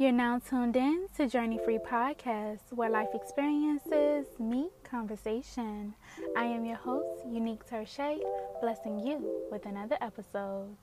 You're now tuned in to Journey Free Podcast, where life experiences meet conversation. I am your host, Unique Terche, blessing you with another episode.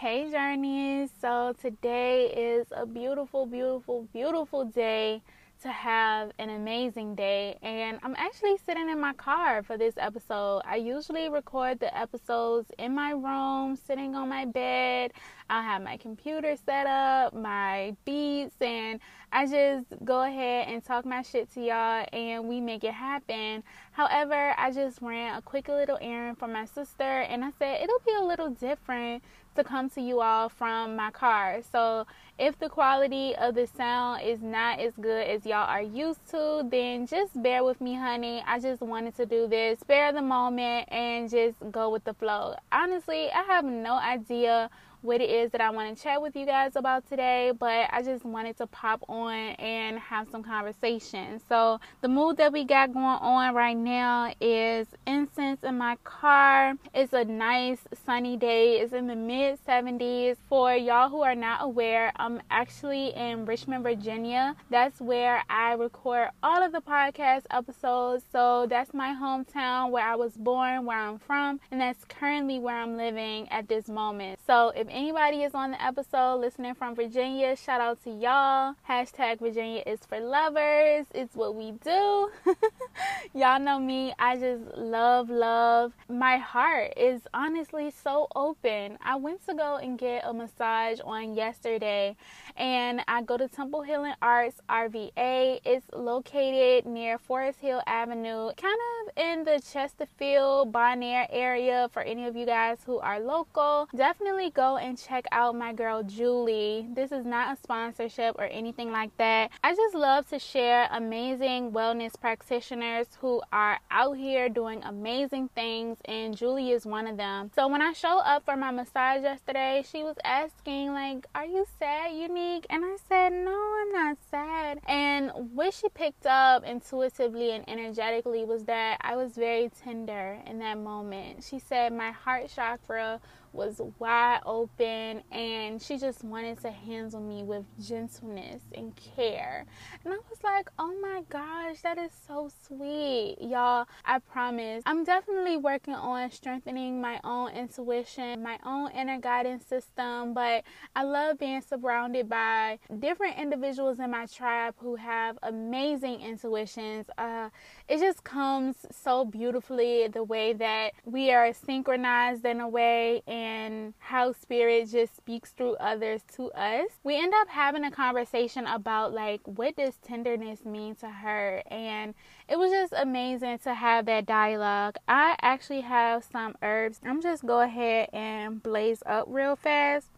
Hey, Journeys. So, today is a beautiful, beautiful, beautiful day to have an amazing day. And I'm actually sitting in my car for this episode. I usually record the episodes in my room, sitting on my bed. I'll have my computer set up, my beats, and I just go ahead and talk my shit to y'all and we make it happen. However, I just ran a quick little errand for my sister and I said it'll be a little different to come to you all from my car. So if the quality of the sound is not as good as y'all are used to, then just bear with me, honey. I just wanted to do this, spare the moment, and just go with the flow. Honestly, I have no idea what it is that I want to chat with you guys about today, but I just wanted to pop on and have some conversation. So, the mood that we got going on right now is incense in my car. It's a nice sunny day, it's in the mid 70s. For y'all who are not aware, I'm actually in Richmond, Virginia. That's where I record all of the podcast episodes. So, that's my hometown where I was born, where I'm from, and that's currently where I'm living at this moment. So, if anybody is on the episode listening from Virginia, shout out to y'all. Hashtag Virginia is for lovers. It's what we do. y'all know me. I just love, love. My heart is honestly so open. I went to go and get a massage on yesterday, and I go to Temple Healing Arts RVA. It's located near Forest Hill Avenue, kind of in the Chesterfield, Bon Air area. For any of you guys who are local, definitely go and check out my girl Julie. This is not a sponsorship or anything like that. I just love to share amazing wellness practitioners who are out here doing amazing things, and Julie is one of them. So when I show up for my massage yesterday, she was asking, like, Are you sad, Unique? And I said, No, I'm not sad. And what she picked up intuitively and energetically was that I was very tender in that moment. She said, My heart chakra was wide open and she just wanted to handle me with gentleness and care. And I was like, oh my gosh, that is so sweet. Y'all, I promise. I'm definitely working on strengthening my own intuition, my own inner guidance system, but I love being surrounded by different individuals in my tribe who have amazing intuitions. Uh, it just comes so beautifully the way that we are synchronized in a way and how spirit just speaks through others to us. We end up having a conversation about like what does tenderness mean to her and it was just amazing to have that dialogue. I actually have some herbs. I'm just go ahead and blaze up real fast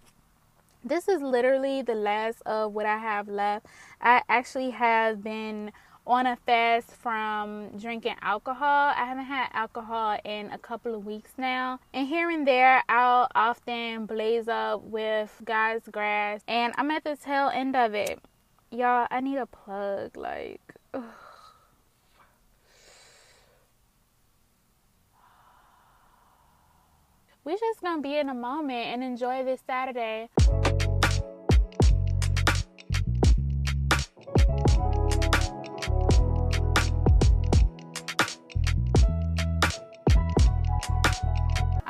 this is literally the last of what I have left. I actually have been on a fast from drinking alcohol. I haven't had alcohol in a couple of weeks now. And here and there, I'll often blaze up with God's grass. And I'm at the tail end of it. Y'all, I need a plug. Like, ugh. we're just gonna be in a moment and enjoy this Saturday.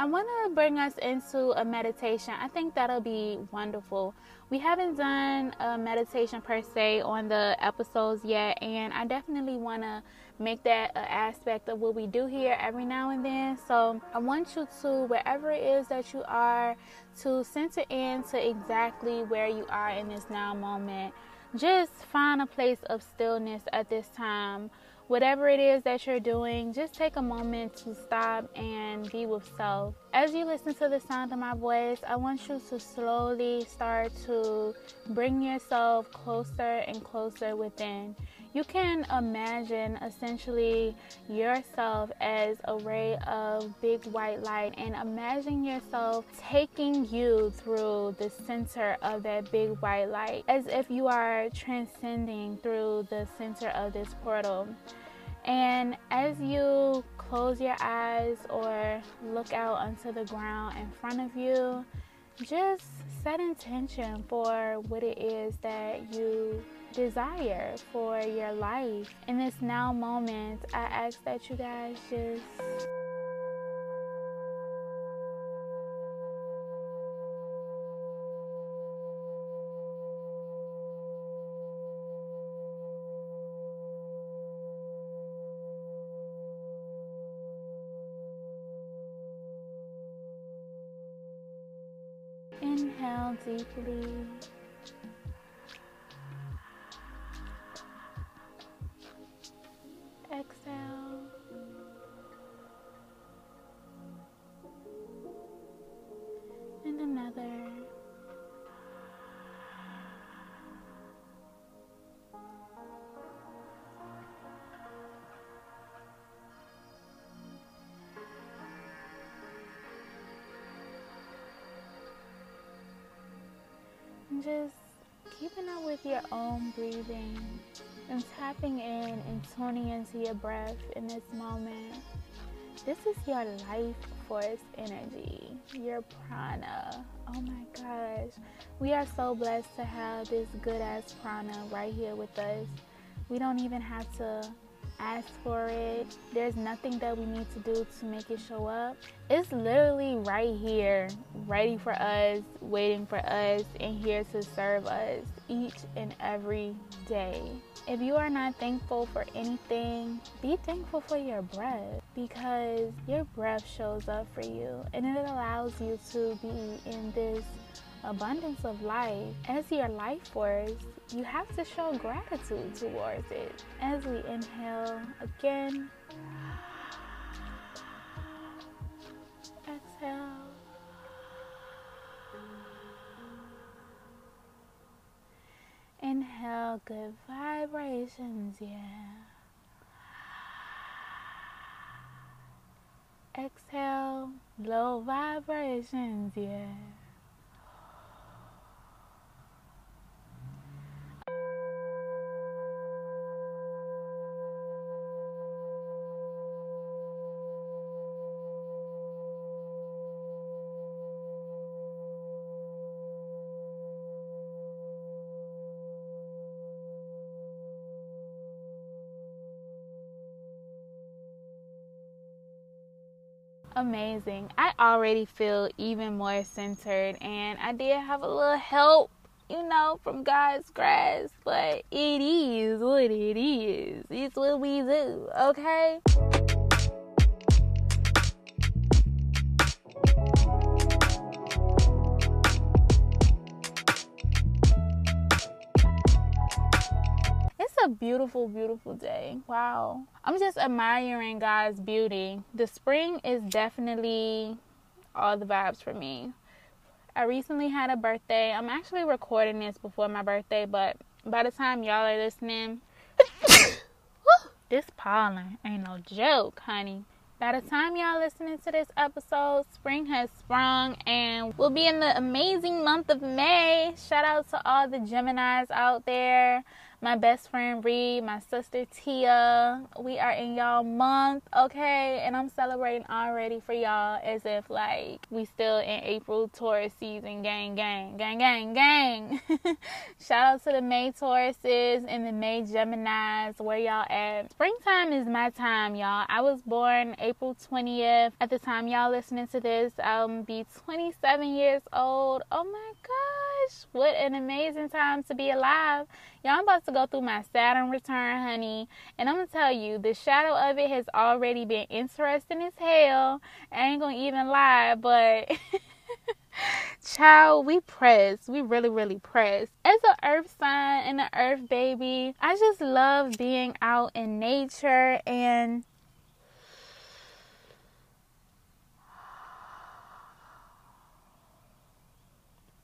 Want to bring us into a meditation. I think that'll be wonderful. We haven't done a meditation per se on the episodes yet, and I definitely want to make that an aspect of what we do here every now and then. So I want you to, wherever it is that you are, to center in to exactly where you are in this now moment. Just find a place of stillness at this time whatever it is that you're doing, just take a moment to stop and be with self. As you listen to the sound of my voice, I want you to slowly start to bring yourself closer and closer within. You can imagine essentially yourself as a ray of big white light and imagine yourself taking you through the center of that big white light as if you are transcending through the center of this portal. And as you close your eyes or look out onto the ground in front of you, just set intention for what it is that you desire for your life. In this now moment, I ask that you guys just Inhale deeply. Just keeping up with your own breathing and tapping in and tuning into your breath in this moment. This is your life force energy, your prana. Oh my gosh. We are so blessed to have this good ass prana right here with us. We don't even have to ask for it. There's nothing that we need to do to make it show up. It's literally right here, ready for us, waiting for us, and here to serve us each and every day. If you are not thankful for anything, be thankful for your breath because your breath shows up for you and it allows you to be in this abundance of life as your life force, you have to show gratitude towards it. As we inhale again, exhale. Inhale, good vibrations, yeah. Exhale, low vibrations, yeah. Amazing. I already feel even more centered, and I did have a little help, you know, from God's grace, but it is what it is. It's what we do, okay? Beautiful, beautiful day. Wow. I'm just admiring God's beauty. The spring is definitely all the vibes for me. I recently had a birthday. I'm actually recording this before my birthday, but by the time y'all are listening, this pollen ain't no joke, honey. By the time y'all listening to this episode, spring has sprung and we'll be in the amazing month of May. Shout out to all the Geminis out there my best friend Reed, my sister Tia. We are in y'all month, okay? And I'm celebrating already for y'all as if like we still in April Taurus season. Gang, gang, gang, gang, gang. Shout out to the May Tauruses and the May Geminis. Where y'all at? Springtime is my time, y'all. I was born April 20th. At the time y'all listening to this, I'll be 27 years old. Oh my gosh, what an amazing time to be alive. Y'all, I'm about to go through my Saturn return, honey. And I'm going to tell you, the shadow of it has already been interesting as hell. I ain't going to even lie, but. Child, we press. We really, really press. As an earth sign and an earth baby, I just love being out in nature and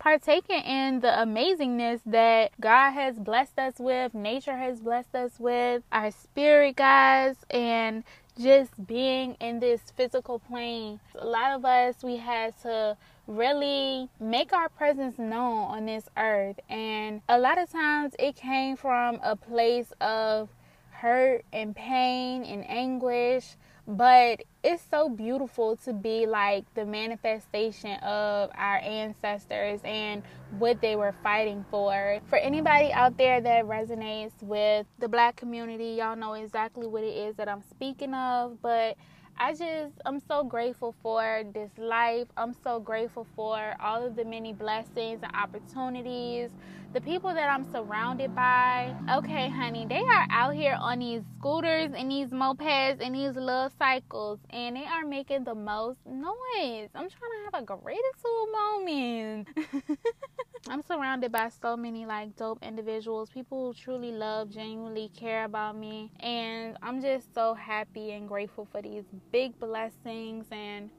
partaking in the amazingness that God has blessed us with, nature has blessed us with, our spirit guys, and just being in this physical plane. A lot of us, we had to really make our presence known on this earth. And a lot of times it came from a place of hurt and pain and anguish but it's so beautiful to be like the manifestation of our ancestors and what they were fighting for. For anybody out there that resonates with the black community, y'all know exactly what it is that I'm speaking of, but I just, I'm so grateful for this life. I'm so grateful for all of the many blessings and opportunities, the people that I'm surrounded by. Okay, honey, they are out here on these scooters and these mopeds and these little cycles, and they are making the most noise. I'm trying to have a gratitude moment. I'm surrounded by so many like dope individuals, people who truly love, genuinely care about me, and I'm just so happy and grateful for these big blessings and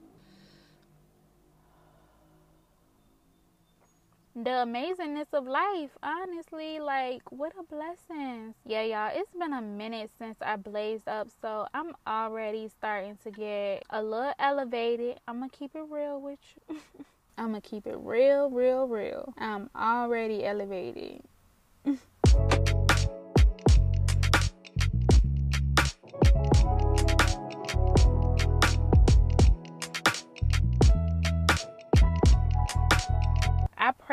the amazingness of life. Honestly, like what a blessing. Yeah, y'all, it's been a minute since I blazed up, so I'm already starting to get a little elevated. I'm gonna keep it real with you. I'm gonna keep it real, real, real. I'm already elevated.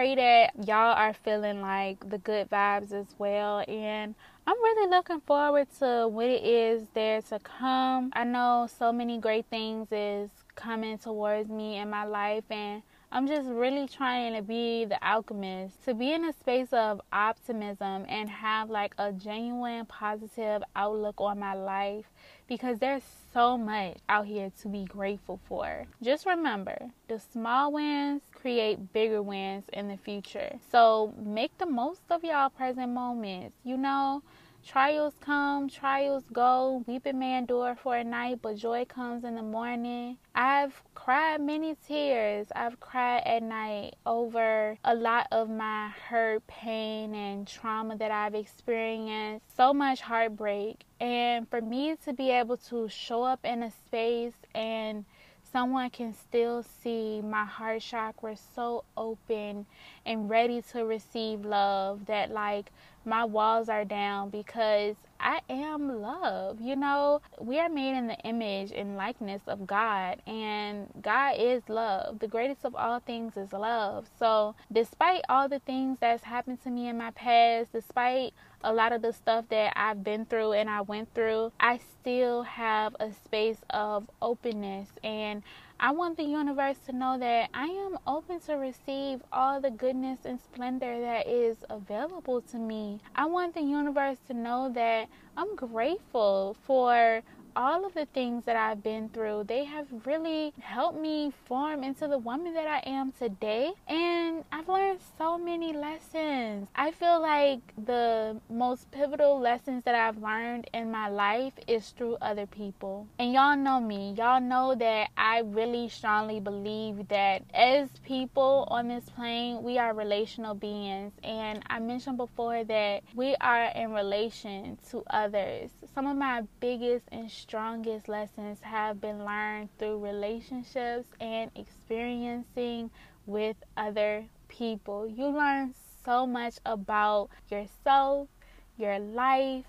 pray that y'all are feeling like the good vibes as well. And I'm really looking forward to what it is there to come. I know so many great things is coming towards me in my life and I'm just really trying to be the alchemist, to be in a space of optimism and have like a genuine positive outlook on my life because there's so much out here to be grateful for. Just remember, the small wins create bigger wins in the future. So make the most of y'all present moments. You know, Trials come, trials go. Weeping may endure for a night, but joy comes in the morning. I've cried many tears. I've cried at night over a lot of my hurt, pain, and trauma that I've experienced. So much heartbreak. And for me to be able to show up in a space and someone can still see my heart chakra so open and ready to receive love that like my walls are down because I am love. You know, we are made in the image and likeness of God, and God is love. The greatest of all things is love. So, despite all the things that's happened to me in my past, despite a lot of the stuff that I've been through and I went through, I still have a space of openness and I want the universe to know that I am open to receive all the goodness and splendor that is available to me. I want the universe to know that I'm grateful for all of the things that I've been through, they have really helped me form into the woman that I am today. And I've learned so many lessons. I feel like the most pivotal lessons that I've learned in my life is through other people. And y'all know me. Y'all know that I really strongly believe that as people on this plane, we are relational beings. And I mentioned before that we are in relation to others. Some of my biggest and strongest lessons have been learned through relationships and experiencing with other people. You learn so much about yourself, your life,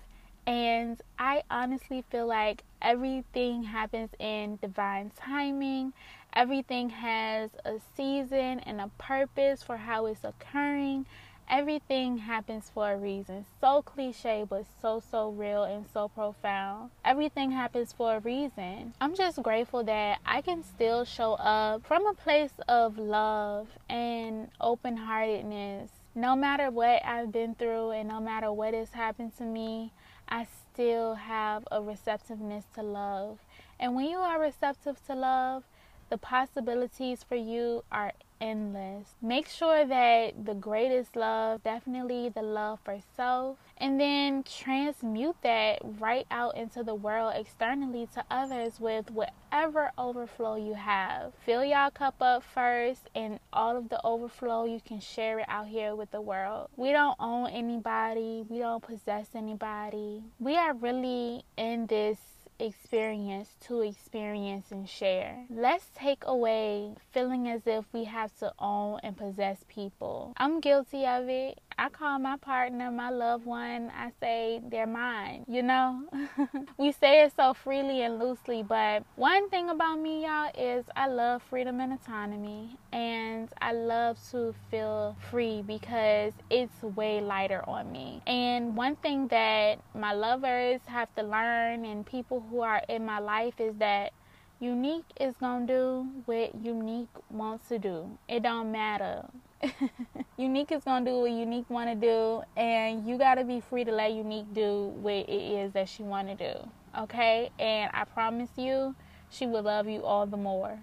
and I honestly feel like everything happens in divine timing. Everything has a season and a purpose for how it's occurring everything happens for a reason. So cliche, but so, so real and so profound. Everything happens for a reason. I'm just grateful that I can still show up from a place of love and open heartedness. No matter what I've been through and no matter what has happened to me, I still have a receptiveness to love. And when you are receptive to love, the possibilities for you are endless. Make sure that the greatest love, definitely the love for self, and then transmute that right out into the world externally to others with whatever overflow you have. Fill y'all cup up first, and all of the overflow you can share it out here with the world. We don't own anybody, we don't possess anybody. We are really in this experience to experience and share. Let's take away feeling as if we have to own and possess people. I'm guilty of it. I call my partner my loved one. I say they're mine, you know? we say it so freely and loosely, but one thing about me, y'all, is I love freedom and autonomy. And I love to feel free because it's way lighter on me. And one thing that my lovers have to learn and people who are in my life is that unique is gonna do what unique wants to do. It don't matter unique is gonna do what unique want to do, and you gotta be free to let unique do what it is that she want to do. Okay, and I promise you, she will love you all the more.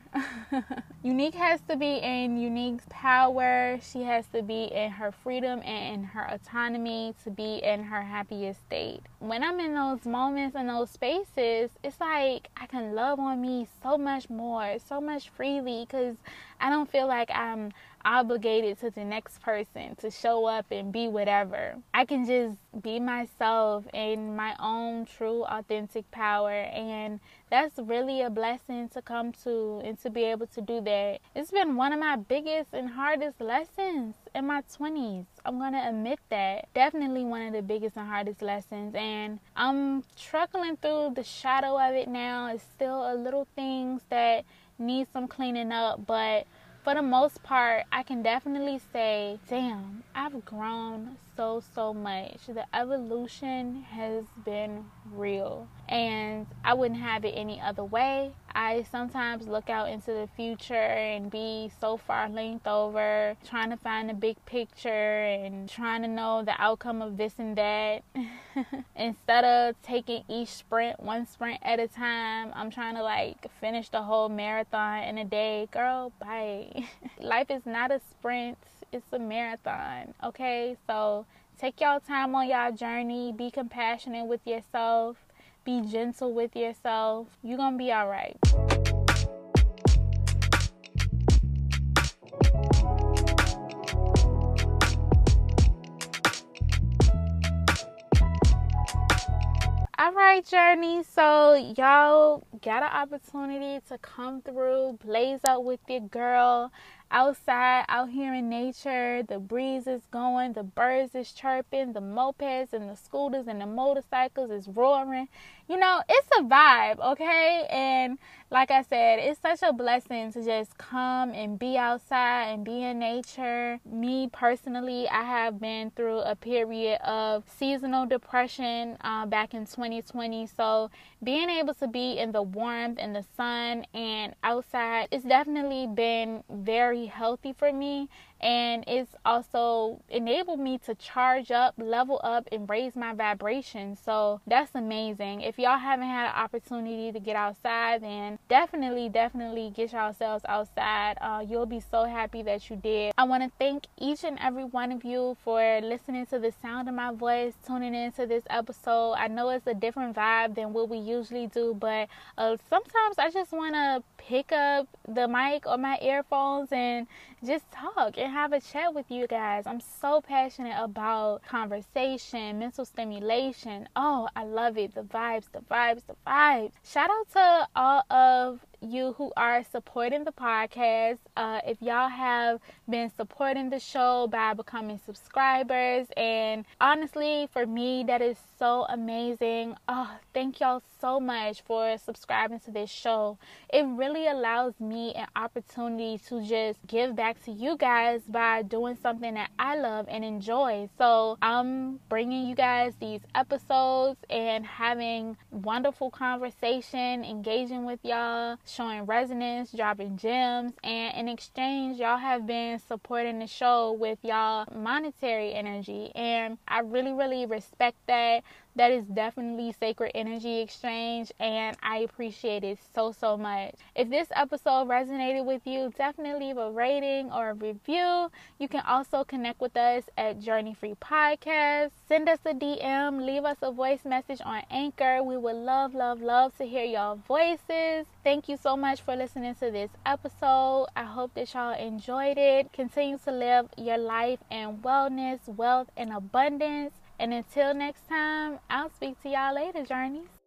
Unique has to be in Unique's power. She has to be in her freedom and in her autonomy to be in her happiest state. When I'm in those moments and those spaces, it's like I can love on me so much more, so much freely because I don't feel like I'm obligated to the next person to show up and be whatever. I can just be myself in my own true authentic power and that's really a blessing to come to and to be able to do that. It's been one of my biggest and hardest lessons in my 20s. I'm going to admit that. Definitely one of the biggest and hardest lessons and I'm struggling through the shadow of it now. It's still a little things that need some cleaning up, but for the most part, I can definitely say, damn, I've grown so, so much. The evolution has been real, and I wouldn't have it any other way. I sometimes look out into the future and be so far linked over, trying to find the big picture and trying to know the outcome of this and that. Instead of taking each sprint one sprint at a time, I'm trying to like finish the whole marathon in a day. Girl, bye. Life is not a sprint, it's a marathon, okay? So take y'all time on y'all journey, be compassionate with yourself be gentle with yourself. You're going to be all right. All right, Journey. So, y'all got an opportunity to come through, blaze up with your girl outside, out here in nature. The breeze is going, the birds is chirping, the mopeds and the scooters and the motorcycles is roaring. You know, it's a vibe, okay? And like I said, it's such a blessing to just come and be outside and be in nature. Me personally, I have been through a period of seasonal depression uh, back in 2020. So being able to be in the warmth and the sun and outside, it's definitely been very healthy for me and it's also enabled me to charge up, level up, and raise my vibration. So that's amazing. If y'all haven't had an opportunity to get outside, then definitely, definitely get yourselves outside. Uh, you'll be so happy that you did. I want to thank each and every one of you for listening to the sound of my voice, tuning into this episode. I know it's a different vibe than what we usually do, but uh, sometimes I just want to pick up the mic or my earphones and just talk and have a chat with you guys. I'm so passionate about conversation, mental stimulation. Oh, I love it. The vibes, the vibes, the vibes. Shout out to all of you who are supporting the podcast. Uh, if y'all have been supporting the show by becoming subscribers, and honestly, for me, that is so amazing. Oh, thank y'all so much for subscribing to this show. It really allows me an opportunity to just give back to you guys by doing something that I love and enjoy. So, I'm bringing you guys these episodes and having wonderful conversation, engaging with y'all showing resonance, dropping gems, and in exchange, y'all have been supporting the show with y'all monetary energy. And I really, really respect that that is definitely sacred energy exchange, and I appreciate it so, so much. If this episode resonated with you, definitely leave a rating or a review. You can also connect with us at Journey Free Podcast. Send us a DM, leave us a voice message on Anchor. We would love, love, love to hear y'all voices. Thank you so much for listening to this episode. I hope that y'all enjoyed it. Continue to live your life in wellness, wealth, and abundance. And until next time, I'll speak to y'all later, Journeys.